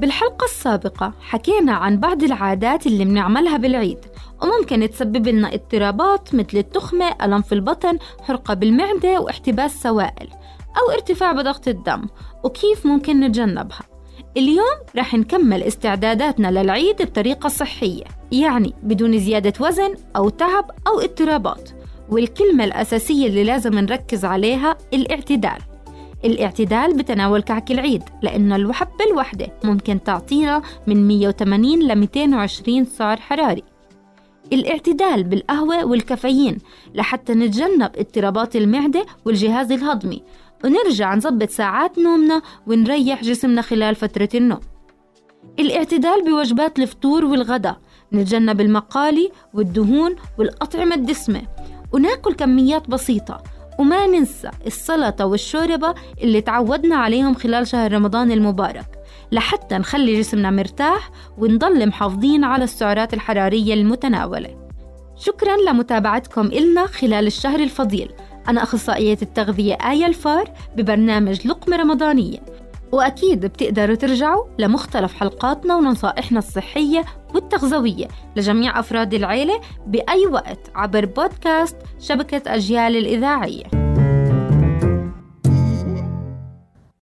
بالحلقة السابقة حكينا عن بعض العادات اللي بنعملها بالعيد وممكن تسبب لنا اضطرابات مثل التخمة، ألم في البطن، حرقة بالمعدة واحتباس سوائل أو ارتفاع بضغط الدم وكيف ممكن نتجنبها. اليوم رح نكمل استعداداتنا للعيد بطريقة صحية يعني بدون زيادة وزن أو تعب أو اضطرابات والكلمة الأساسية اللي لازم نركز عليها الإعتدال. الاعتدال بتناول كعك العيد لأن الحبة الواحدة ممكن تعطينا من 180 ل 220 سعر حراري. الاعتدال بالقهوة والكافيين لحتى نتجنب اضطرابات المعدة والجهاز الهضمي. ونرجع نظبط ساعات نومنا ونريح جسمنا خلال فترة النوم. الاعتدال بوجبات الفطور والغداء نتجنب المقالي والدهون والأطعمة الدسمة. وناكل كميات بسيطة وما ننسى السلطة والشوربة اللي تعودنا عليهم خلال شهر رمضان المبارك لحتى نخلي جسمنا مرتاح ونضل محافظين على السعرات الحرارية المتناولة. شكرا لمتابعتكم إلنا خلال الشهر الفضيل. أنا أخصائية التغذية آية الفار ببرنامج لقمة رمضانية. وأكيد بتقدروا ترجعوا لمختلف حلقاتنا ونصائحنا الصحية والتغذوية لجميع أفراد العيلة بأي وقت عبر بودكاست شبكة أجيال الإذاعية.